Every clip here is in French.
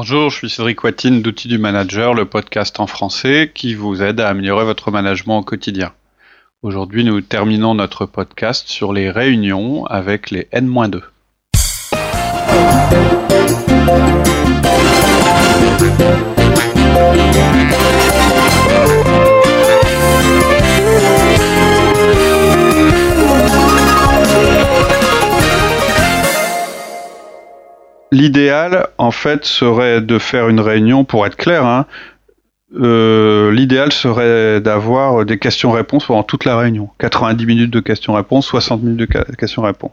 Bonjour, je suis Cédric Watine d'Outils du Manager, le podcast en français qui vous aide à améliorer votre management au quotidien. Aujourd'hui, nous terminons notre podcast sur les réunions avec les N-2. L'idéal, en fait, serait de faire une réunion, pour être clair, hein, euh, l'idéal serait d'avoir des questions-réponses pendant toute la réunion. 90 minutes de questions-réponses, 60 minutes de questions-réponses.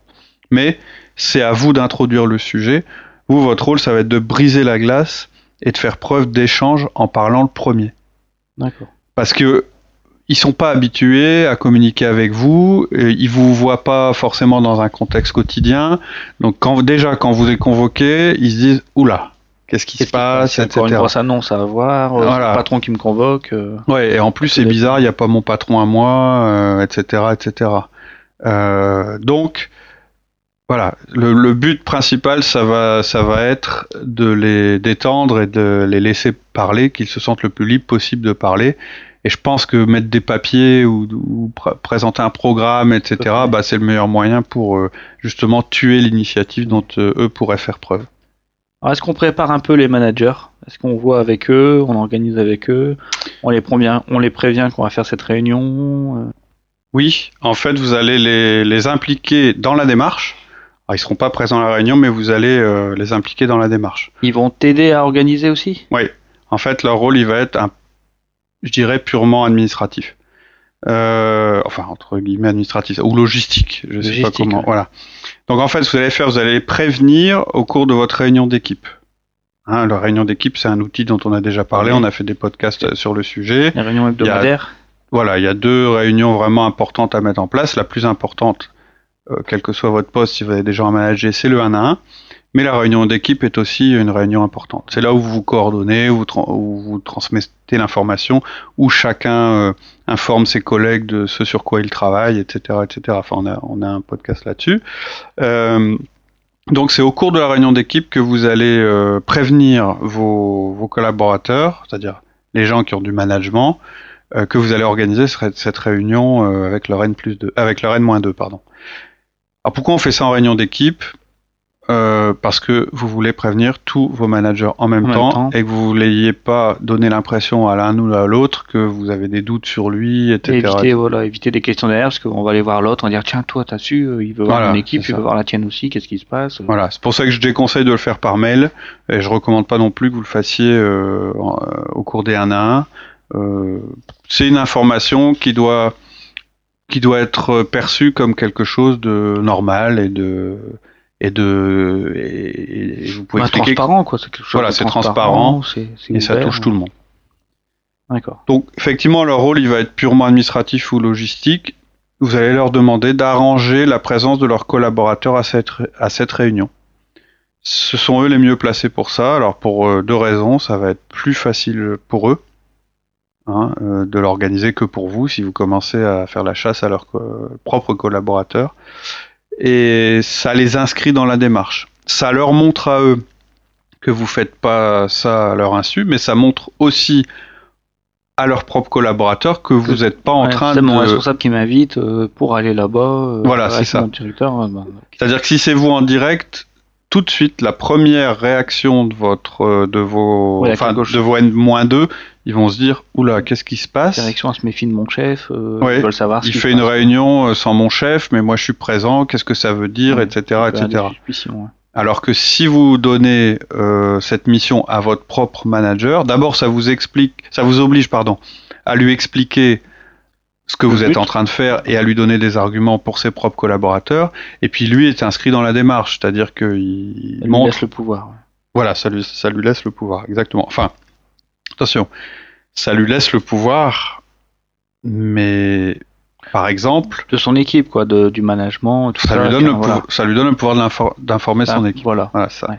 Mais c'est à vous d'introduire le sujet. Vous, votre rôle, ça va être de briser la glace et de faire preuve d'échange en parlant le premier. D'accord. Parce que ils sont pas habitués à communiquer avec vous, et ils vous voient pas forcément dans un contexte quotidien. Donc quand déjà quand vous êtes convoqué, ils se disent oula, qu'est-ce qui se passe, C'est encore une grosse annonce à avoir, euh, Voilà. le patron qui me convoque. euh, Ouais, et en plus c'est bizarre, il n'y a pas mon patron à moi, euh, etc., etc. Euh, donc voilà, le, le but principal, ça va, ça va être de les détendre et de les laisser parler, qu'ils se sentent le plus libre possible de parler. Et je pense que mettre des papiers ou, ou pr- présenter un programme, etc., bah, c'est le meilleur moyen pour euh, justement tuer l'initiative dont euh, eux pourraient faire preuve. Est-ce qu'on prépare un peu les managers? Est-ce qu'on voit avec eux, on organise avec eux, on les prévient, on les prévient qu'on va faire cette réunion euh, Oui, en fait, vous allez les, les impliquer dans la démarche. Alors, ils seront pas présents à la réunion, mais vous allez euh, les impliquer dans la démarche. Ils vont t'aider à organiser aussi? En fait, leur rôle, il va être, un, je dirais, purement administratif. Euh, enfin, entre guillemets, administratif ou logistique, je sais pas comment. ouais. Voilà. Donc, en fait, ce que vous allez faire, vous allez prévenir au cours de votre réunion d'équipe. Hein, la réunion d'équipe, c'est un outil dont on a déjà parlé. Oui. On a fait des podcasts sur le sujet. Les réunions hebdomadaires Voilà, il y a deux réunions vraiment importantes à mettre en place. La plus importante, euh, quel que soit votre poste, si vous avez des gens à manager, c'est le 1 à 1. Mais la réunion d'équipe est aussi une réunion importante. C'est là où vous vous coordonnez, où vous, transmettez l'information, où chacun euh, informe ses collègues de ce sur quoi il travaille, etc., etc. Enfin, on a, un podcast là-dessus. Euh, donc, c'est au cours de la réunion d'équipe que vous allez euh, prévenir vos, collaborateurs, c'est-à-dire les gens qui ont du management, que vous allez organiser cette, réunion avec leur N plus 2, avec leur N-2, pardon. Alors pourquoi on fait ça en réunion d'équipe? Euh, Parce que vous voulez prévenir tous vos managers en même, En même temps, et que vous ne vouliez pas donner l'impression à l'un ou à l'autre que vous avez des doutes sur lui, et etc. éviter, voilà, éviter des questions derrière parce qu'on va aller voir l'autre, on va dire tiens toi t'as su, euh, il veut voir Voilà, mon équipe, il veut voir la tienne aussi, qu'est-ce qui se passe? Voilà, c'est pour ça que je déconseille de le faire par mail, et je recommande pas non plus que vous le fassiez euh, en- au cours des 1 à 1. Euh, c'est une information qui doit qui doit être perçue comme quelque chose de normal et de et de et, et vous pouvez Bah, expliquer transparent quoi, c'est quelque chose Voilà, c'est transparent, et ça touche tout le monde. D'accord. Donc effectivement, leur rôle, il va être purement administratif ou logistique. Vous allez leur demander d'arranger la présence de leurs collaborateurs à cette, à cette réunion. Ce sont eux les mieux placés pour ça. Alors pour euh, deux raisons, ça va être plus facile pour eux hein, euh, de l'organiser que pour vous si vous commencez à faire la chasse à leurs co- propres collaborateurs. Et ça les inscrit dans la démarche. Ça leur montre à eux que vous faites pas ça à leur insu, mais ça montre aussi à leurs propres collaborateurs que vous n'êtes pas en Ouais, train c'est de. mon responsable qui m'invite euh, pour aller là-bas. euh, Voilà, c'est ça. Euh, bah, C'est-à-dire que si c'est vous en direct, tout de suite, la première réaction de votre, euh, de vos, Ouais, enfin, de vos N-2, ils vont se dire, oula, qu'est-ce qui se passe? Direction, elle se méfie de mon chef. Euh, Ouais, ils veulent savoir ce Il fait une passe. réunion euh, sans mon chef, mais moi je suis présent, qu'est-ce que ça veut dire, Ouais, etc., etc. Alors que si vous donnez euh, cette mission à votre propre manager, d'abord ça vous explique, ça vous oblige, pardon, à lui expliquer ce que Le vous êtes en train de faire et à lui donner des arguments pour ses propres collaborateurs. Et puis lui est inscrit dans la démarche, c'est-à-dire qu'il Elle lui montre laisse le pouvoir. voilà, ça lui, ça lui laisse le pouvoir, exactement. Enfin, attention, ça lui laisse le pouvoir, mais par exemple, De son équipe, quoi, de, du management, tout ça, ça. lui, donne le voilà. pouvoir, ça lui donne le pouvoir de l'infor- d'informer son Ah, équipe. Voilà. Voilà, ça. Ouais.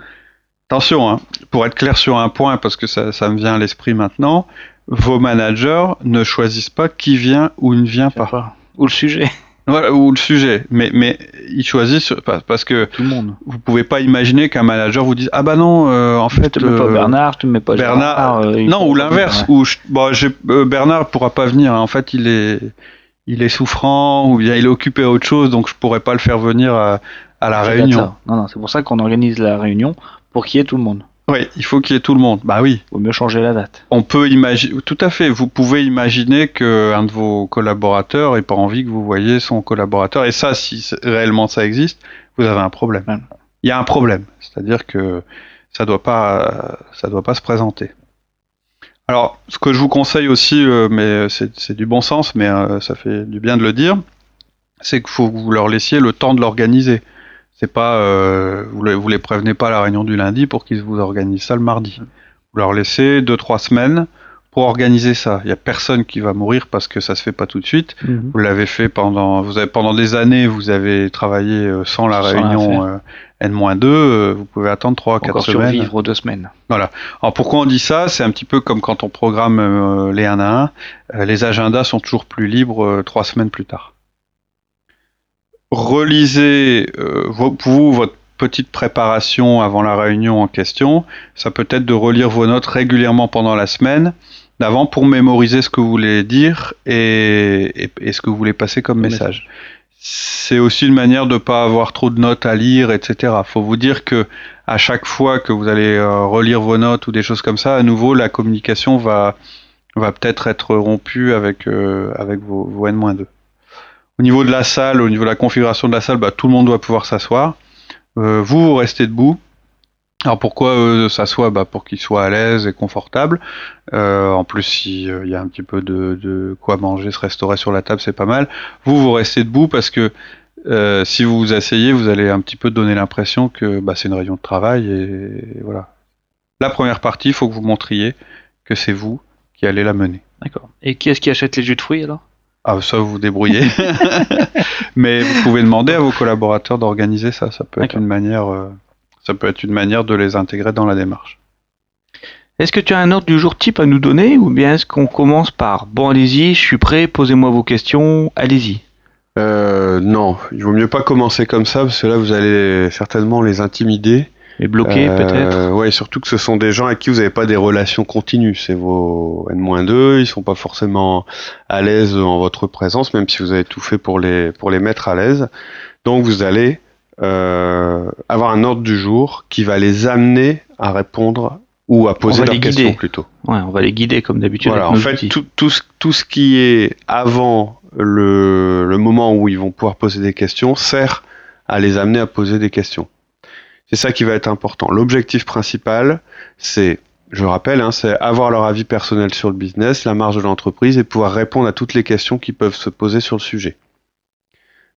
Attention, hein, pour être clair sur un point, parce que ça, ça me vient à l'esprit maintenant, vos managers ne choisissent pas qui vient ou ne vient pas. pas. Ou le sujet. Voilà, ou le sujet. Mais, mais il choisit sur- pa- parce que Tout le monde. vous pouvez pas imaginer qu'un manager vous dise ah bah non euh, en fait te mets pas euh, Bernard, te mets pas Bernard, Gérard, euh, non ou l'inverse ou bon, euh, Bernard pourra pas venir en fait il est il est souffrant ou bien il est occupé à autre chose donc je pourrais pas le faire venir à, à la réunion. Non, non, c'est pour ça qu'on organise la réunion pour qu'il y ait tout le monde. Oui. Il faut qu'il y ait tout le monde. Bah oui Vaut mieux changer la date. on peut imaginer tout à fait. Vous pouvez imaginer que un de vos collaborateurs ait pas envie que vous voyez son collaborateur. Et ça si réellement ça existe vous avez un problème. Il y a un problème. C'est-à-dire que ça doit pas ça doit pas se présenter. Alors ce que je vous conseille aussi euh, mais c'est c'est du bon sens mais euh, ça fait du bien de le dire c'est qu'il faut que vous leur laissiez le temps de l'organiser c'est pas euh, vous, les, vous les prévenez pas à la réunion du lundi pour qu'ils vous organisent ça le mardi vous leur laissez deux trois semaines pour organiser ça. Il y a personne qui va mourir parce que ça se fait pas tout de suite. Vous l'avez fait pendant, vous avez pendant des années, vous avez travaillé euh, sans la Sans réunion euh, N-2. euh, vous pouvez attendre trois quatre Encore semaines. survivre deux semaines. Alors pourquoi on dit ça? C'est un petit peu comme quand on programme euh, les 1 à 1. Euh, les agendas sont toujours plus libres euh, trois semaines plus tard. Relisez euh, vo- vous votre petite préparation avant la réunion en question. Ça peut être de relire vos notes régulièrement pendant la semaine d'avant pour mémoriser ce que vous voulez dire et, et- et ce que vous voulez passer comme message. C'est aussi une manière de ne pas avoir trop de notes à lire, etc. Faut vous dire que à chaque fois que vous allez euh, relire vos notes ou des choses comme ça, à nouveau, la communication va, va peut-être être rompue avec, euh, avec vos, vos N-2. Au niveau de la salle, au niveau de la configuration de la salle, bah, tout le monde doit pouvoir s'asseoir. Euh, vous, vous restez debout. Alors pourquoi eux s'assoient? Bah, Pour qu'ils soient à l'aise et confortables. Euh, en plus, s'il y a un petit peu de, de quoi manger, se restaurer sur la table, c'est pas mal. Vous, vous restez debout parce que euh, si vous vous asseyez, vous allez un petit peu donner l'impression que bah, c'est une réunion de travail et, voilà. La première partie, il faut que vous montriez que c'est vous qui allez la mener. D'accord. Et qui est-ce qui achète les jus de fruits alors? Ah, ça, vous vous débrouillez. Mais vous pouvez demander à vos collaborateurs d'organiser ça. Ça peut être D'accord. une manière, euh, ça peut être une manière de les intégrer dans la démarche. Est-ce que tu as un ordre du jour type à nous donner ou bien est-ce qu'on commence par bon allez-y, je suis prêt, posez-moi vos questions, allez-y. Euh, non, il vaut mieux pas commencer comme ça parce que là vous allez certainement les intimider. Et bloqué Euh, peut-être Ouais, surtout que ce sont des gens avec qui vous n'avez pas des relations continues. C'est vos N-2, ils sont pas forcément à l'aise en votre présence, même si vous avez tout fait pour les pour les mettre à l'aise. Donc vous allez euh, avoir un ordre du jour qui va les amener à répondre ou à poser leurs questions plutôt. Ouais, on va les guider comme d'habitude. Voilà, en fait, tout, tout, ce, tout ce qui est avant le, le moment où ils vont pouvoir poser des questions sert à les amener à poser des questions. C'est ça qui va être important. L'objectif principal, c'est, je rappelle, hein, c'est avoir leur avis personnel sur le business, la marge de l'entreprise et pouvoir répondre à toutes les questions qui peuvent se poser sur le sujet.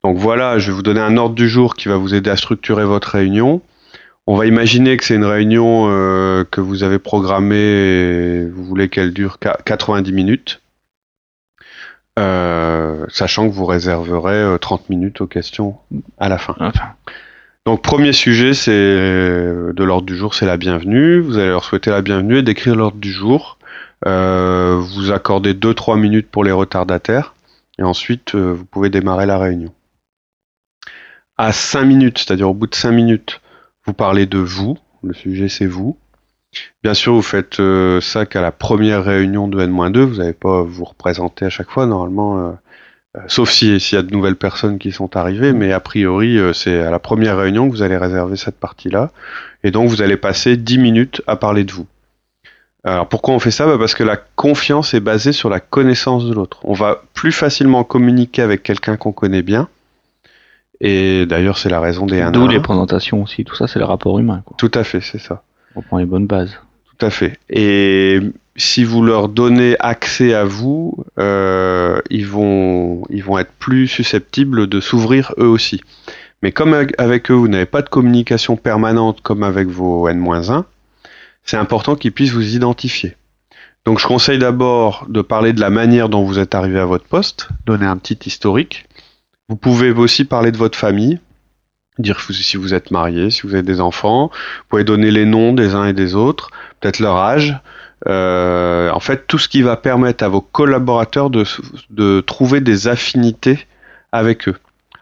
Donc voilà, je vais vous donner un ordre du jour qui va vous aider à structurer votre réunion. On va imaginer que c'est une réunion euh, que vous avez programmée vous voulez qu'elle dure qua- 90 minutes, Euh, sachant que vous réserverez euh, 30 minutes aux questions à la fin. Donc premier sujet, c'est euh, de l'ordre du jour, c'est la bienvenue. Vous allez leur souhaiter la bienvenue et décrire l'ordre du jour. Euh, vous accordez 2-3 minutes pour les retardataires et ensuite euh, vous pouvez démarrer la réunion. À 5 minutes, c'est-à-dire au bout de 5 minutes, vous parlez de vous. Le sujet c'est vous. Bien sûr, vous faites ça qu'à la première réunion de N-2. Vous n'allez pas vous représenter à chaque fois. Normalement, euh, sauf si- s'il y a de nouvelles personnes qui sont arrivées, mais a priori, euh, c'est à la première réunion que vous allez réserver cette partie-là. Et donc, vous allez passer 10 minutes à parler de vous. Alors, pourquoi on fait ça? Bah, Parce que la confiance est basée sur la connaissance de l'autre. On va plus facilement communiquer avec quelqu'un qu'on connaît bien. Et d'ailleurs, c'est la raison des 1 à D'où 1. les présentations aussi, tout ça c'est le rapport humain. Quoi. Tout à fait, c'est ça. On prend les bonnes bases. Tout à fait. Et si vous leur donnez accès à vous, euh, ils, vont, ils vont être plus susceptibles de s'ouvrir eux aussi. Mais comme avec- avec eux, vous n'avez pas de communication permanente comme avec vos N-1, c'est important qu'ils puissent vous identifier. Donc je conseille d'abord de parler de la manière dont vous êtes arrivé à votre poste, donner un petit historique. Vous pouvez aussi parler de votre famille, dire si vous êtes marié, si vous avez des enfants. Vous pouvez donner les noms des uns et des autres, peut-être leur âge. Euh, en fait, tout ce qui va permettre à vos collaborateurs de, de trouver des affinités avec eux.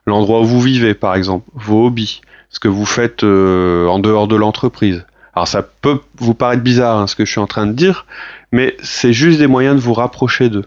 L'endroit où vous vivez, par exemple, vos hobbies, ce que vous faites euh, en dehors de l'entreprise. Alors ça peut vous paraître bizarre hein, ce que je suis en train de dire, mais c'est juste des moyens de vous rapprocher d'eux.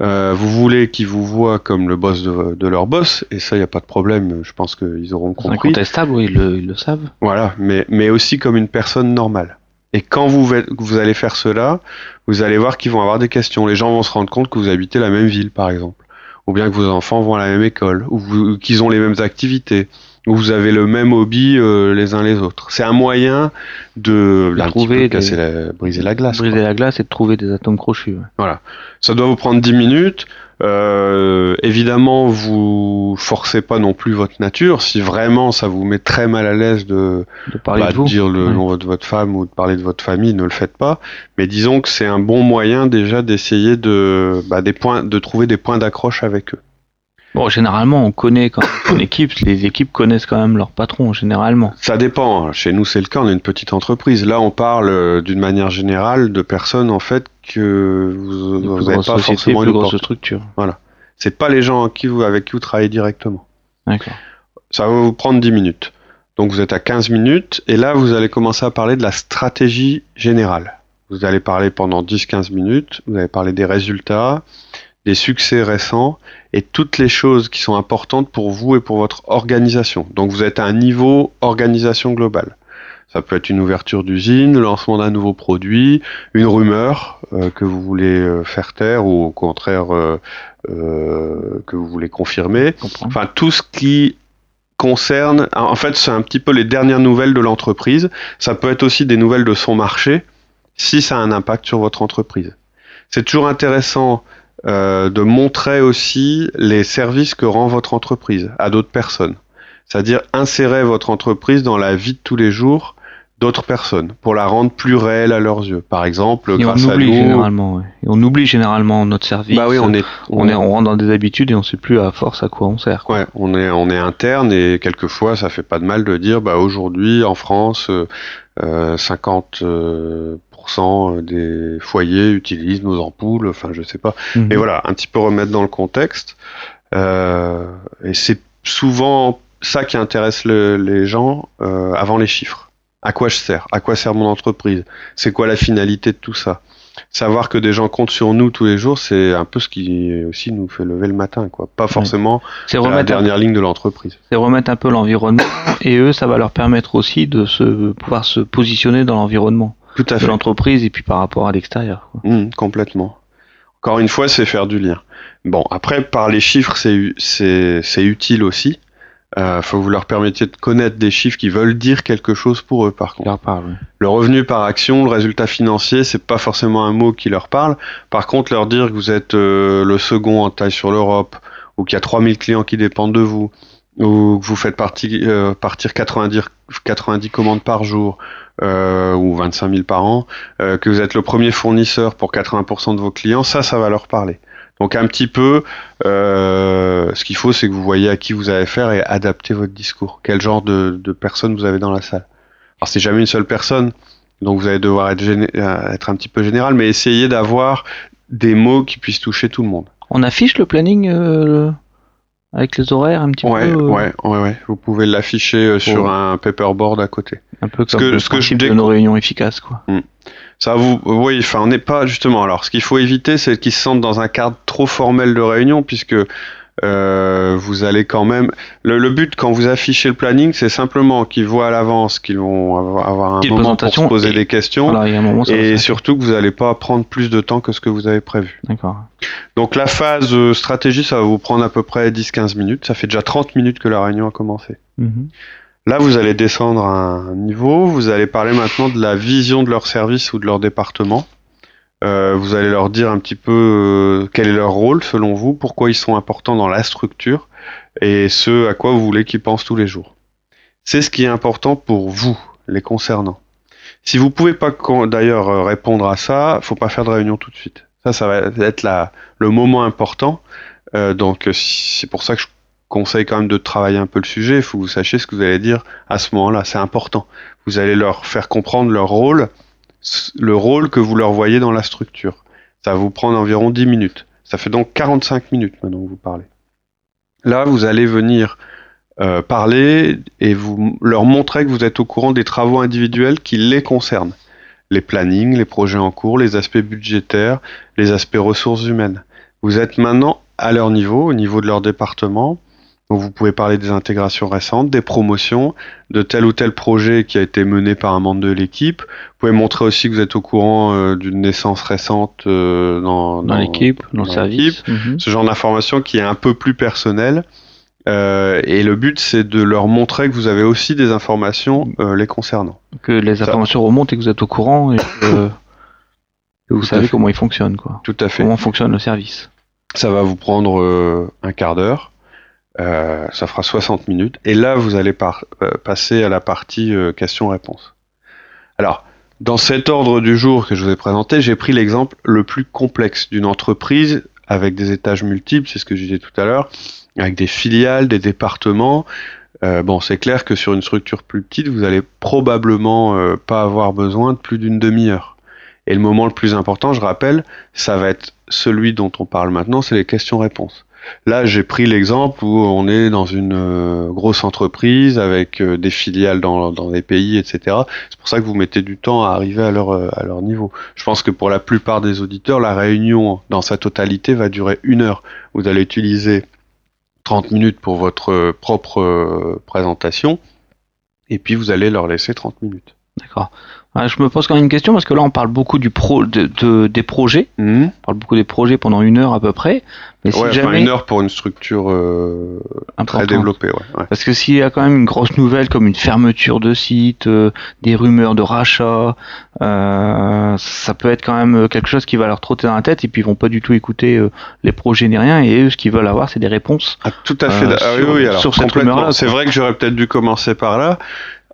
Euh, vous voulez qu'ils vous voient comme le boss de, leur boss, et ça, il n'y a pas de problème, je pense qu'ils auront compris. C'est incontestable, oui, ils le, ils le, savent. Voilà, mais, mais aussi comme une personne normale. Et quand vous, vous allez faire cela, vous allez voir qu'ils vont avoir des questions. Les gens vont se rendre compte que vous habitez la même ville, par exemple, ou bien que vos enfants vont à la même école, ou qu'ils ont les mêmes activités, vous avez le même hobby euh, les uns les autres. C'est un moyen de, de trouver casser la, briser la glace. Briser la glace et de trouver des atomes crochus. Voilà. Ça doit vous prendre 10 minutes. Euh, évidemment, vous forcez pas non plus votre nature. Si vraiment ça vous met très mal à l'aise de, de, parler bah, de, dire le nom de votre femme ou de parler de votre famille, ne le faites pas. Mais disons que c'est un bon moyen déjà d'essayer de, bah, des points, de trouver des points d'accroche avec eux. Bon, généralement, on connaît quand même équipe, les équipes connaissent quand même leur patron, généralement. Ça dépend. Chez nous, c'est le cas, on est une petite entreprise. Là, on parle euh, d'une manière générale de personnes, en fait, que vous n'avez pas forcément une grosse structure. Voilà. C'est pas les gens avec qui vous, avec qui vous travaillez directement. D'accord. Ça va vous prendre 10 minutes. Donc vous êtes à 15 minutes, et là, vous allez commencer à parler de la stratégie générale. Vous allez parler pendant 10-15 minutes, vous allez parler des résultats, des succès récents et toutes les choses qui sont importantes pour vous et pour votre organisation. Donc vous êtes à un niveau organisation globale. Ça peut être une ouverture d'usine, le lancement d'un nouveau produit, une rumeur euh, que vous voulez euh, faire taire ou au contraire euh, que vous voulez confirmer. Enfin tout ce qui concerne, en fait c'est un petit peu les dernières nouvelles de l'entreprise. Ça peut être aussi des nouvelles de son marché si ça a un impact sur votre entreprise. C'est toujours intéressant euh, de montrer aussi les services que rend votre entreprise à d'autres personnes. C'est-à-dire insérer votre entreprise dans la vie de tous les jours d'autres personnes pour la rendre plus réelle à leurs yeux. Par exemple, et grâce on oublie généralement. Et on oublie généralement notre service. Bah oui, on est on, est on rentre dans des habitudes et on sait plus à force à quoi on sert. Ouais, on est on est interne et quelquefois ça fait pas de mal de dire bah aujourd'hui en France euh, 50 euh, des foyers utilisent nos ampoules, enfin je sais pas. Mhm. Et voilà, un petit peu remettre dans le contexte. Euh, et c'est souvent ça qui intéresse les gens euh, avant les chiffres. À quoi je sers? À quoi sert mon entreprise? C'est quoi la finalité de tout ça? Savoir que des gens comptent sur nous tous les jours, c'est un peu ce qui aussi nous fait lever le matin, quoi. Pas forcément la dernière ligne de l'entreprise. C'est remettre un peu l'environnement et eux, ça va leur permettre aussi de se pouvoir se positionner dans l'environnement. Tout à fait. l'entreprise et puis par rapport à l'extérieur. Mmh, complètement. Encore une fois, c'est faire du lien. Bon, après, par les chiffres, c'est utile aussi. Euh, faut que vous leur permettiez de connaître des chiffres qui veulent dire quelque chose pour eux, par contre. Le revenu par action, le résultat financier, c'est pas forcément un mot qui leur parle. Par contre, leur dire que vous êtes euh, le second en taille sur l'Europe, ou qu'il y a 3000 clients qui dépendent de vous, ou que vous faites partie, euh, partir 90, 90 commandes par jour, euh, ou 25 000 par an, euh, que vous êtes le premier fournisseur pour 80% de vos clients, ça, ça va leur parler. Donc un petit peu, euh, ce qu'il faut, c'est que vous voyez à qui vous avez affaire et adapter votre discours. Quel genre de, de personnes vous avez dans la salle. Alors c'est jamais une seule personne, donc vous allez devoir être, euh, être un petit peu général, mais essayez d'avoir des mots qui puissent toucher tout le monde. On affiche le planning euh, avec les horaires un petit peu euh, Ouais, ouais, ouais. Vous pouvez l'afficher euh, sur un paperboard à côté. Un peu comme le ce que je de nos réunions efficaces, quoi. Hmm. Ça vous, oui, enfin, on n'est pas justement. Alors, ce qu'il faut éviter, c'est qu'ils se sentent dans un cadre trop formel de réunion, puisque euh, vous allez quand même. Le, but quand vous affichez le planning, c'est simplement qu'ils voient à l'avance qu'ils vont avoir, un moment pour se poser des questions, et surtout que vous n'allez pas prendre plus de temps que ce que vous avez prévu. D'accord. Donc la phase euh, stratégie, ça va vous prendre à peu près 10-15 minutes. Ça fait déjà 30 minutes que la réunion a commencé. Mhm. Là, vous allez descendre un niveau. Vous allez parler maintenant de la vision de leur service ou de leur département. Euh, vous allez leur dire un petit peu euh, quel est leur rôle selon vous, pourquoi ils sont importants dans la structure et ce à quoi vous voulez qu'ils pensent tous les jours. C'est ce qui est important pour vous, les concernant. Si vous pouvez pas d'ailleurs euh, répondre à ça, faut pas faire de réunion tout de suite. Ça, ça va être la, le moment important. donc c'est pour ça que je conseille quand même de travailler un peu le sujet. Il faut que vous sachiez ce que vous allez dire à ce moment-là. C'est important. Vous allez leur faire comprendre leur rôle le rôle que vous leur voyez dans la structure. Ça va vous prendre environ 10 minutes. Ça fait donc 45 minutes maintenant que vous parlez. Là, vous allez venir euh, parler et vous leur montrer que vous êtes au courant des travaux individuels qui les concernent. Les plannings, les projets en cours, les aspects budgétaires, les aspects ressources humaines. Vous êtes maintenant à leur niveau, au niveau de leur département. Donc vous pouvez parler des intégrations récentes, des promotions, de tel ou tel projet qui a été mené par un membre de l'équipe. Vous pouvez montrer aussi que vous êtes au courant euh, d'une naissance récente euh, dans, Dans l'équipe, dans le service. Mhm. ce genre d'information qui est un peu plus personnel. Euh, et le but, c'est de leur montrer que vous avez aussi des informations les concernant. Que les Ça- informations remontent et que vous êtes au courant et que, vous Tout savez comment ils fonctionnent, quoi. Tout à fait. Comment fonctionne le service. Ça va vous prendre un quart d'heure. Euh, ça fera 60 minutes. Et là, vous allez par- euh, passer à la partie euh, questions-réponses. Alors, dans cet ordre du jour que je vous ai présenté, j'ai pris l'exemple le plus complexe d'une entreprise avec des étages multiples, c'est ce que je disais tout à l'heure, avec des filiales, des départements. Euh, bon, c'est clair que sur une structure plus petite, vous allez probablement euh, pas avoir besoin de plus d'une demi-heure. Et le moment le plus important, je rappelle, ça va être celui dont on parle maintenant, c'est les questions-réponses. Là, j'ai pris l'exemple où on est dans une euh, grosse entreprise avec euh, des filiales dans, dans des pays, etc. C'est pour ça que vous mettez du temps à arriver à leur, euh, à leur niveau. Je pense que pour la plupart des auditeurs, la réunion dans sa totalité va durer une heure. Vous allez utiliser 30 minutes pour votre propre présentation et puis vous allez leur laisser 30 minutes. D'accord. Je me pose quand même une question parce que là, on parle beaucoup du pro, de, de- des projets. Mhm. On parle beaucoup des projets pendant une heure à peu près. Mais si Ouais, enfin, jamais une heure pour une structure euh, très développée. Ouais. Parce que s'il y a quand même une grosse nouvelle comme une fermeture de site, euh, des rumeurs de rachat, euh, ça peut être quand même quelque chose qui va leur trotter dans la tête et puis ils vont pas du tout écouter les projets ni rien et eux ce qu'ils veulent avoir c'est des réponses. Ah, tout à fait. Ah oui, sur- oui, alors, sur cette complètement. rumeur-là, C'est vrai que j'aurais peut-être dû commencer par là.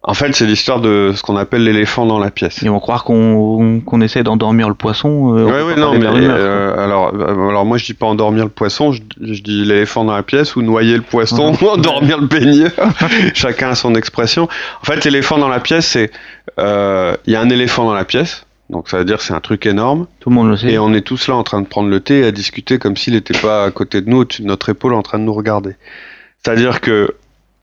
En fait, c'est l'histoire de ce qu'on appelle l'éléphant dans la pièce. Ils vont croire qu'on qu'on essaie d'endormir le poisson. euh, on Oui, non, mais euh, alors, euh, alors moi je dis pas endormir le poisson, je, je dis l'éléphant dans la pièce ou noyer le poisson Mhm. ou endormir le baigneur. Chacun a son expression. En fait, l'éléphant dans la pièce, c'est euh, il y a un éléphant dans la pièce, donc ça veut dire que c'est un truc énorme, Tout le monde le sait. et on est tous là en train de prendre le thé et à discuter comme s'il n'était pas à côté de nous, au-dessus de notre épaule, en train de nous regarder. C'est-à-dire que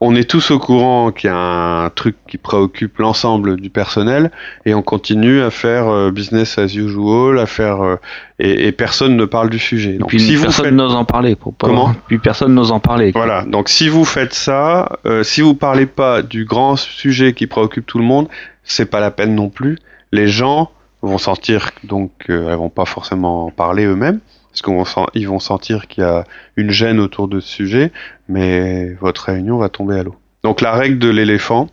on est tous au courant qu'il y a un truc qui préoccupe l'ensemble du personnel et on continue à faire euh, business as usual, à faire euh, et, et personne ne parle du sujet. Et Donc puis si vous personne faites n'ose en parler. Pour pas... Comment? Puis personne n'ose en parler. voilà, donc si vous faites ça, euh, si vous parlez pas du grand sujet qui préoccupe tout le monde, c'est pas la peine non plus. Les gens vont sentir donc euh, elles vont pas forcément en parler eux-mêmes parce qu'ils vont, sen- ils vont sentir qu'il y a une gêne autour de ce sujet, mais votre réunion va tomber à l'eau. Donc la règle de l'éléphant,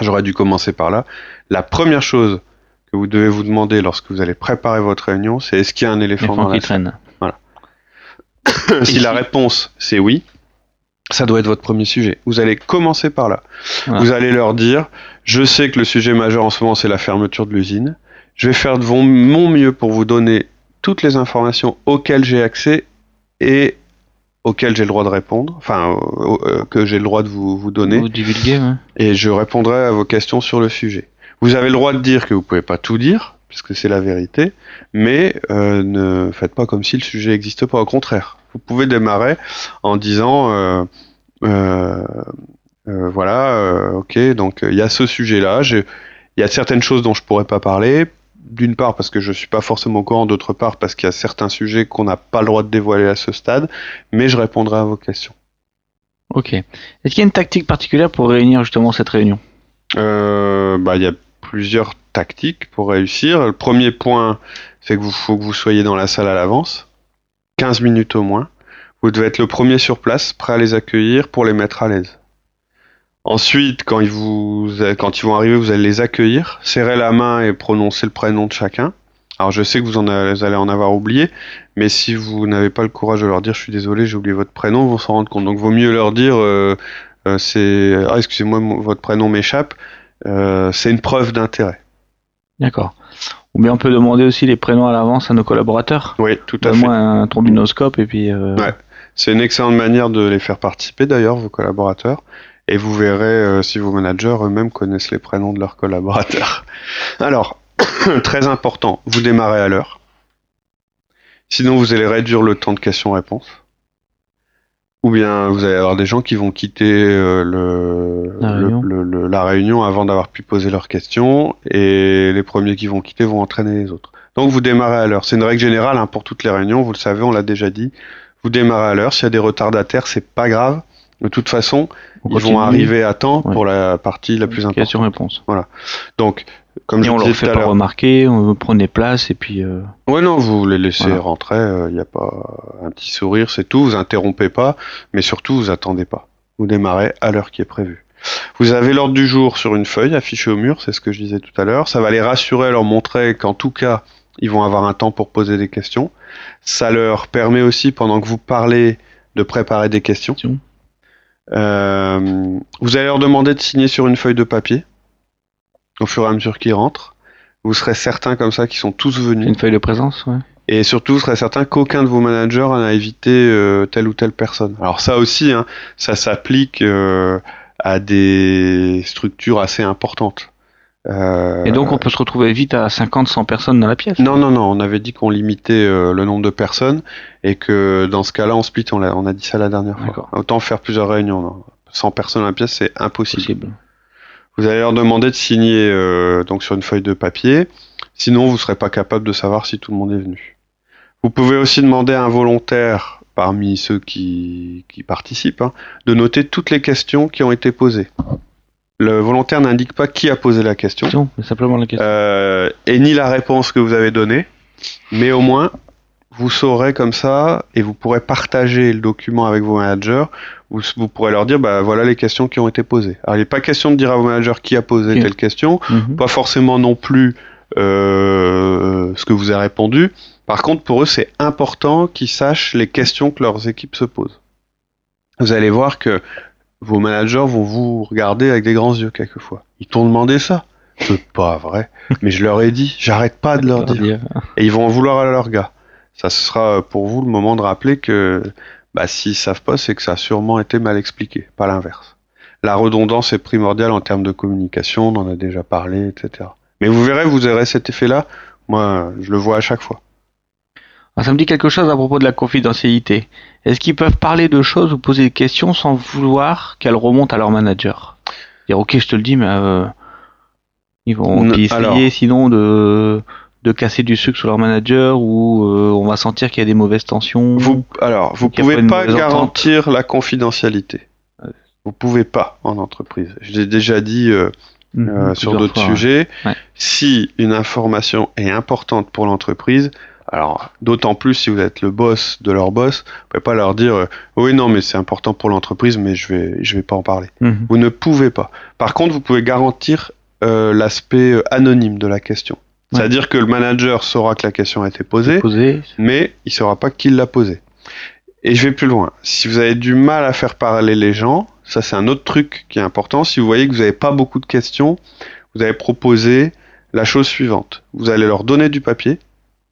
j'aurais dû commencer par là. La première chose que vous devez vous demander lorsque vous allez préparer votre réunion, c'est est-ce qu'il y a un éléphant gens dans la qui salle traînent. si la réponse c'est oui, ça doit être votre premier sujet. Vous allez commencer par là. Voilà. Vous allez leur dire, je sais que le sujet majeur en ce moment c'est la fermeture de l'usine. Je vais faire de mon mieux pour vous donner toutes les informations auxquelles j'ai accès et auxquelles j'ai le droit de répondre, enfin euh, que j'ai le droit de vous, vous donner, Vous ouais. et je répondrai à vos questions sur le sujet. Vous avez le droit de dire que vous pouvez pas tout dire, puisque c'est la vérité, mais euh, ne faites pas comme si le sujet n'existe pas. Au contraire, vous pouvez démarrer en disant euh, voilà, euh, ok, donc euh, il y a ce sujet-là, il y a certaines choses dont je pourrais pas parler. D'une part parce que je suis pas forcément au courant, d'autre part parce qu'il y a certains sujets qu'on n'a pas le droit de dévoiler à ce stade, mais je répondrai à vos questions. Ok. Est-ce qu'il y a une tactique particulière pour réunir justement cette réunion? Euh, bah, il y a plusieurs tactiques pour réussir. Le premier point, c'est que vous faut que vous soyez dans la salle à l'avance, 15 minutes au moins. Vous devez être le premier sur place, prêt à les accueillir pour les mettre à l'aise. Ensuite, quand ils, vous, quand ils vont arriver, vous allez les accueillir, serrer la main et prononcer le prénom de chacun. Alors je sais que vous, en avez- vous allez en avoir oublié, mais si vous n'avez pas le courage de leur dire je suis désolé, j'ai oublié votre prénom, ils vont s'en rendre compte. Donc vaut mieux leur dire euh, euh, c'est ah, excusez-moi votre prénom m'échappe. Euh, c'est une preuve d'intérêt. D'accord. Ou bien on peut demander aussi les prénoms à l'avance à nos collaborateurs. Oui, tout à fait. Un trombinoscope et puis. Ouais. C'est une excellente manière de les faire participer d'ailleurs, vos collaborateurs. Et vous verrez euh, si vos managers eux-mêmes connaissent les prénoms de leurs collaborateurs. Alors, très important, vous démarrez à l'heure. Sinon, vous allez réduire le temps de questions-réponses. Ou bien vous allez avoir des gens qui vont quitter euh, le, La le- réunion. le- le- la réunion avant d'avoir pu poser leurs questions, et les premiers qui vont quitter vont entraîner les autres. Donc vous démarrez à l'heure. C'est une règle générale hein, pour toutes les réunions, vous le savez, on l'a déjà dit. Vous démarrez à l'heure. S'il y a des retardataires, c'est pas grave. De toute façon, On ils continue. vont arriver à temps Ouais. pour la partie la plus importante. Question-réponse. Donc, comme Et je on le leur fait pas remarquer, on prenez place et puis. euh, Ouais, non, vous les laissez Voilà. rentrer, il n'y a pas un petit sourire, c'est tout, vous interrompez pas, mais surtout vous attendez pas. Vous démarrez à l'heure qui est prévue. Vous avez l'ordre du jour sur une feuille affichée au mur, c'est ce que je disais tout à l'heure. Ça va les rassurer, leur montrer qu'en tout cas, ils vont avoir un temps pour poser des questions. Ça leur permet aussi, pendant que vous parlez, de préparer des questions. Euh, vous allez leur demander de signer sur une feuille de papier au fur et à mesure qu'ils rentrent. Vous serez certain comme ça qu'ils sont tous venus. Une feuille de présence, ouais. Et surtout, vous serez certain qu'aucun de vos managers n'a évité euh, telle ou telle personne. Alors ça aussi, hein, ça s'applique euh, à des structures assez importantes. Euh, Et donc on peut se retrouver vite à 50, 100 personnes dans la pièce. non, non, non, on avait dit qu'on limitait euh, le nombre de personnes et que dans ce cas-là, on split, on a, on a dit ça la dernière fois. Autant faire plusieurs réunions. non. 100 personnes dans la pièce, c'est impossible. Possible. Vous allez leur demander de signer euh, donc sur une feuille de papier. Sinon, vous ne serez pas capable de savoir si tout le monde est venu. Vous pouvez aussi demander à un volontaire, parmi ceux qui, qui participent, hein, de noter toutes les questions qui ont été posées. Le volontaire n'indique pas qui a posé la question, Question, mais simplement la question. euh, et ni la réponse que vous avez donnée, mais au moins, vous saurez comme ça, et vous pourrez partager le document avec vos managers, vous, vous pourrez leur dire, bah voilà les questions qui ont été posées. Alors, il n'est pas question de dire à vos managers qui a posé Ok. telle question, Mhm. pas forcément non plus euh, ce que vous avez répondu. Par contre, pour eux, c'est important qu'ils sachent les questions que leurs équipes se posent. Vous allez voir que vos managers vont vous regarder avec des grands yeux quelquefois. Ils t'ont demandé ça. C'est pas vrai. Mais je leur ai dit, j'arrête pas de leur dire. Et ils vont en vouloir à leur gars. Ça sera pour vous le moment de rappeler que bah, s'ils savent pas, c'est que ça a sûrement été mal expliqué, pas l'inverse. La redondance est primordiale en termes de communication, on en a déjà parlé, etc. Mais vous verrez, vous aurez cet effet-là. Moi, je le vois à chaque fois. Ah, ça me dit quelque chose à propos de la confidentialité. Est-ce qu'ils peuvent parler de choses ou poser des questions sans vouloir qu'elles remontent à leur manager? Dire ok, je te le dis, mais euh, ils vont Non, essayer alors- sinon de de casser du sucre sur leur manager ou euh, on va sentir qu'il y a des mauvaises tensions. Vous, alors, vous pouvez pas entente. garantir la confidentialité. Vous pouvez pas en entreprise. Je l'ai déjà dit euh, Mhm, euh, sur d'autres ouais. sujets. Ouais. Si une information est importante pour l'entreprise, alors d'autant plus si vous êtes le boss de leur boss, vous pouvez pas leur dire euh, oui non mais c'est important pour l'entreprise mais je vais je vais pas en parler. Mhm. Vous ne pouvez pas. Par contre, vous pouvez garantir euh, l'aspect euh, anonyme de la question. Ouais. C'est-à-dire que le manager saura que la question a été posée, mais il saura pas qui l'a posée. Et je vais plus loin. Si vous avez du mal à faire parler les gens, ça c'est un autre truc qui est important. Si vous voyez que vous n'avez pas beaucoup de questions, vous allez proposer la chose suivante. Vous allez leur donner du papier,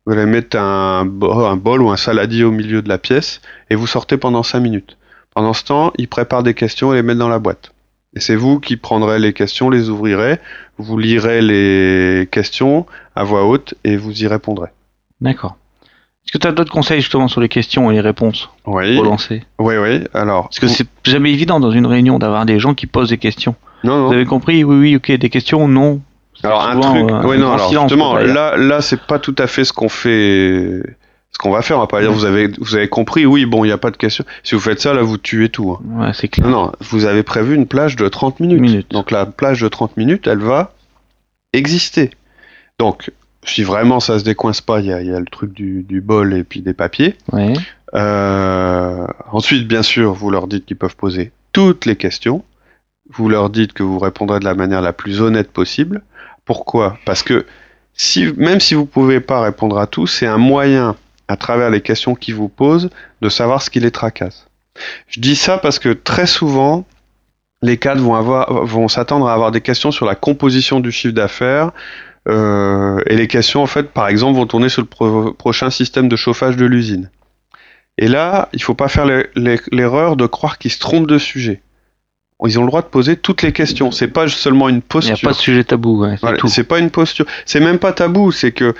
vous allez mettre un, bo- un bol ou un saladier au milieu de la pièce et vous sortez pendant 5 minutes. Pendant ce temps, ils préparent des questions et les mettent dans la boîte. Et c'est vous qui prendrez les questions, les ouvrirez, vous lirez les questions à voix haute et vous y répondrez. D'accord. Est-ce que tu as d'autres conseils justement sur les questions et les réponses Oui, pour lancer? Oui, oui. Alors, Parce que c'est jamais évident dans une réunion d'avoir des gens qui posent des questions. non, non. Vous avez compris? Oui, oui, ok, des questions, non. Alors un souvent, truc, euh, ouais non, grand alors silence, justement, là, là, c'est pas tout à fait ce qu'on fait, ce qu'on va faire. On va pas dire Ouais. vous avez, vous avez compris, oui, bon, il n'y a pas de question. Si vous faites ça, là, vous tuez tout. hein. Ouais, c'est clair. Non, non, vous avez prévu une plage de 30 minutes. Minutes. Donc la plage de 30 minutes, elle va exister. Donc, si vraiment ça se décoince pas, il y a, y a le truc du, du bol et puis des papiers. Ouais. Euh, ensuite, bien sûr, vous leur dites qu'ils peuvent poser toutes les questions. Vous leur dites que vous répondrez de la manière la plus honnête possible. Pourquoi? Parce que même si vous pouvez pas répondre à tout, c'est un moyen, à travers les questions qu'ils vous posent, de savoir ce qui les tracasse. Je dis ça parce que très souvent, les cadres vont, avoir, vont s'attendre à avoir des questions sur la composition du chiffre d'affaires. euh, et les questions, en fait, par exemple, vont tourner sur le pro- prochain système de chauffage de l'usine. Et là, il faut pas faire le- le- l'erreur de croire qu'ils se trompent de sujet. Ils ont le droit de poser toutes les questions. C'est pas seulement une Il n'y posture. a pas de sujet tabou, ouais, c'est Voilà, pas une posture. C'est même pas tabou. C'est que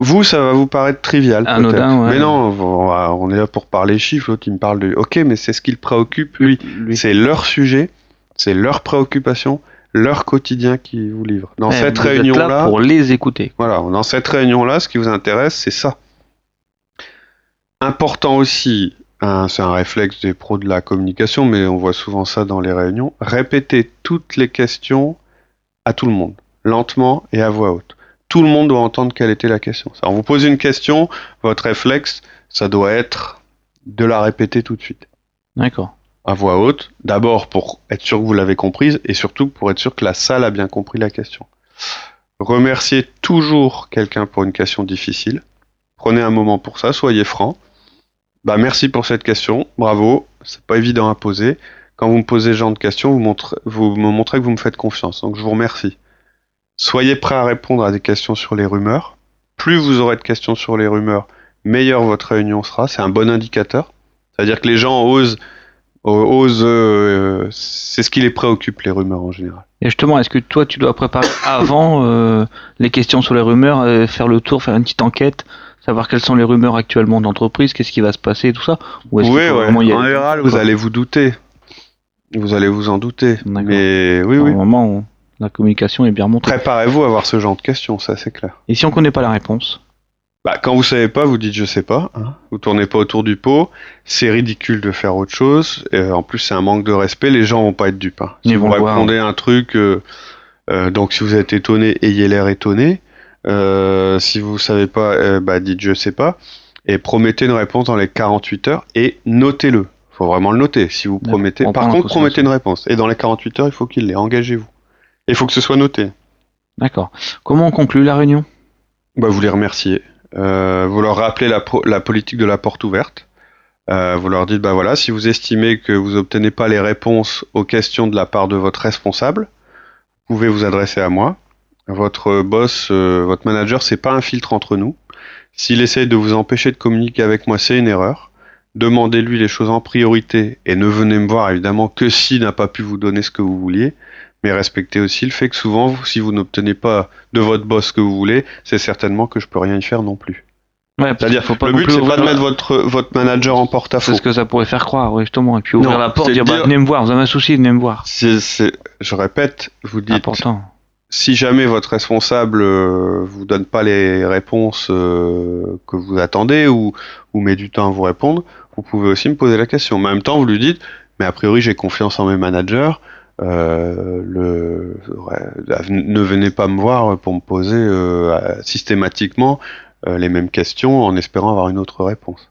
Vous, ça va vous paraître trivial. Anodin, ouais. Mais non, on, est là pour parler chiffres. L'autre, il me parle de. Ok, mais c'est ce qui le préoccupe, lui. Lui. C'est leur sujet, c'est leur préoccupation, leur quotidien qui vous livre. Dans Ouais, cette êtes là réunion-là, pour les écouter. voilà, dans cette réunion-là, ce qui vous intéresse, c'est ça. Important aussi, c'est un réflexe des pros de la communication, mais on voit souvent ça dans les réunions. Répétez toutes les questions à tout le monde, lentement et à voix haute. Tout le monde doit entendre quelle était la question. On vous pose une question, votre réflexe, ça doit être de la répéter tout de suite D'accord. à voix haute, d'abord pour être sûr que vous l'avez comprise et surtout pour être sûr que la salle a bien compris la question. Remerciez toujours quelqu'un pour une question difficile. Prenez un moment pour ça, soyez franc. Bah merci pour cette question, bravo, c'est pas évident à poser. Quand vous me posez ce genre de questions, vous, me montrez que vous me faites confiance, donc je vous remercie. Soyez prêt à répondre à des questions sur les rumeurs. Plus vous aurez de questions sur les rumeurs, meilleure votre réunion sera. C'est un bon indicateur. C'est-à-dire que les gens osent euh, osent, euh, c'est ce qui les préoccupe, les rumeurs en général. Et justement, est-ce que toi, tu dois préparer avant euh, les questions sur les rumeurs, euh, faire le tour, faire une petite enquête, savoir quelles sont les rumeurs actuellement d'entreprise, qu'est-ce qui va se passer, tout ça Ou est-ce Oui, ouais. En général, vous allez vous douter. Vous allez vous en douter. Mais oui, oui. Normalement, on- la communication est bien montée. Préparez-vous à avoir ce genre de questions, ça c'est clair. Et si on connaît pas la réponse? Bah, quand vous savez pas, vous dites je sais pas. hein. Vous tournez pas autour du pot. C'est ridicule de faire autre chose. Et en plus, c'est un manque de respect. Les gens vont pas être dupes. hein. Si Ils vous répondez à un truc, euh, euh, donc si vous êtes étonné, ayez l'air étonné. Euh, si vous savez pas, euh, bah dites je sais pas. Et promettez une réponse dans les 48 heures et notez-le. Faut vraiment le noter si vous promettez. Par contre, promettez une réponse. Et dans les 48 heures, il faut qu'il l'ait. Engagez-vous. Et il faut que ce soit noté. D'accord. Comment on conclut la réunion? Bah, vous les remerciez. Euh, vous leur rappelez la, pro- la politique de la porte ouverte. Euh, vous leur dites, bah voilà, si vous estimez que vous obtenez pas les réponses aux questions de la part de votre responsable, vous pouvez vous adresser à moi. Votre boss, euh, votre manager, c'est pas un filtre entre nous. S'il essaye de vous empêcher de communiquer avec moi, c'est une erreur. Demandez-lui les choses en priorité et ne venez me voir évidemment que s'il n'a pas pu vous donner ce que vous vouliez. Mais respectez aussi le fait que souvent, vous- si vous n'obtenez pas de votre boss ce que vous voulez, c'est certainement que je peux rien y faire non plus. Ouais, C'est-à-dire, faut pas le but, c'est pas de mettre votre, votre manager en C'est porte-à-faux. ce que ça pourrait faire croire, oui, justement. Et puis ouvrir Non, la porte, c'est dire, bah, dire- venez me voir, vous avez un souci, venez me voir. C'est- c'est- je répète, vous dites, Important. Si jamais votre responsable euh, vous donne pas les réponses euh, que vous attendez ou, met du temps à vous répondre, vous pouvez aussi me poser la question. En même temps, vous lui dites, mais a priori, j'ai confiance en mes managers. euh, ne venez pas me voir pour me poser euh, systématiquement les mêmes questions en espérant avoir une autre réponse.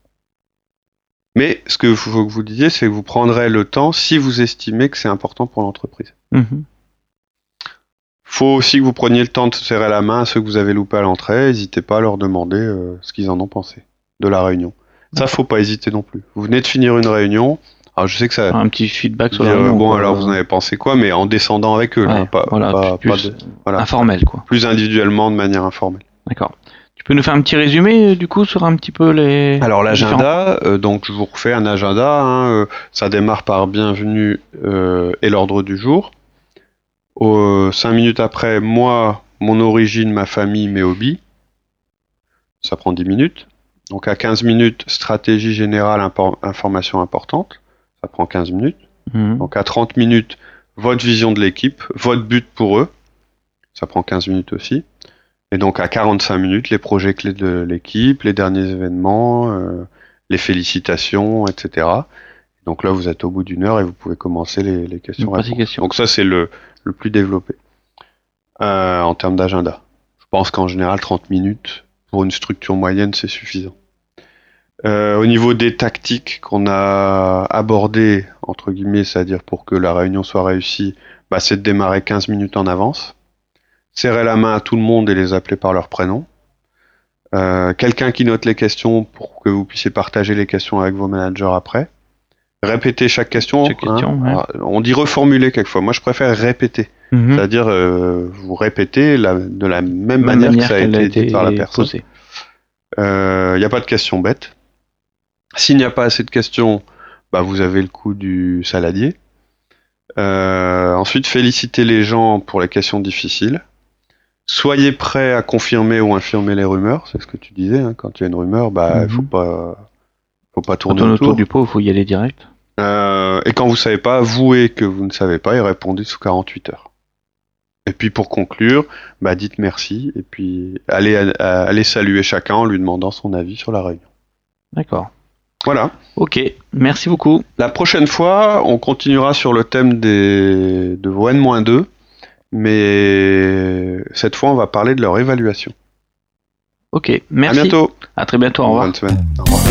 Mais ce que faut que vous disiez, c'est que vous prendrez le temps si vous estimez que c'est important pour l'entreprise. Mhm. Faut aussi que vous preniez le temps de serrer la main à ceux que vous avez loupés à l'entrée. N'hésitez pas à leur demander euh, ce qu'ils en ont pensé de la réunion. Ça, faut pas hésiter non plus. Vous venez de finir une réunion. Alors, je sais que ça. Un petit feedback sur la réunion. bon, quoi. alors vous en avez pensé quoi, mais en descendant avec eux, là, pas, voilà, pas- plus, pas de- voilà. informel, quoi. plus individuellement, de manière informelle. D'accord. Tu peux nous faire un petit résumé, euh, du coup, sur un petit peu les. Alors l'agenda, euh, donc je vous refais un agenda. hein, euh, ça démarre par bienvenue euh, et l'ordre du jour. Au, cinq minutes après, moi, mon origine, ma famille, mes hobbies. Ça prend 10 minutes. Donc à 15 minutes, stratégie générale, impor- information importante. Ça prend 15 minutes. Mhm. Donc à 30 minutes, votre vision de l'équipe, votre but pour eux. Ça prend 15 minutes aussi. Et donc à 45 minutes, les projets clés de l'équipe, les derniers événements, euh, les félicitations, etc. Donc là, vous êtes au bout d'une heure et vous pouvez commencer les, les questions. Donc ça, c'est le, le plus développé euh, en termes d'agenda. Je pense qu'en général, 30 minutes pour une structure moyenne, c'est suffisant. Euh, au niveau des tactiques qu'on a abordées, entre guillemets, c'est-à-dire pour que la réunion soit réussie, bah, c'est de démarrer 15 minutes en avance, serrer la main à tout le monde et les appeler par leur prénom, Euh, quelqu'un qui note les questions pour que vous puissiez partager les questions avec vos managers après, répéter chaque question, Chaque question, ouais. Alors, on dit reformuler quelquefois, moi je préfère répéter, Mhm. c'est-à-dire euh, vous répétez la- de la même, Même manière, que ça a été dit par la personne. Il n'y a pas de questions bêtes. S'il n'y a pas assez de questions, bah, vous avez le coup du saladier. Euh, ensuite, féliciter les gens pour les questions difficiles. soyez prêts à confirmer ou infirmer les rumeurs, c'est ce que tu disais. hein, quand il y a une rumeur, bah, il faut Mhm. pas, faut pas tourner autour. autour du pot, il faut y aller direct. Euh, et quand vous savez pas, avouez que vous ne savez pas et répondez sous 48 heures. Et puis pour conclure, bah dites merci et puis allez, à- allez saluer chacun en lui demandant son avis sur la réunion. D'accord. Voilà. Ok, merci beaucoup. La prochaine fois, on continuera sur le thème des de vos N-2, mais cette fois, on va parler de leur évaluation. Ok, merci. À bientôt. À très bientôt. Au revoir. Bonne semaine. Au revoir.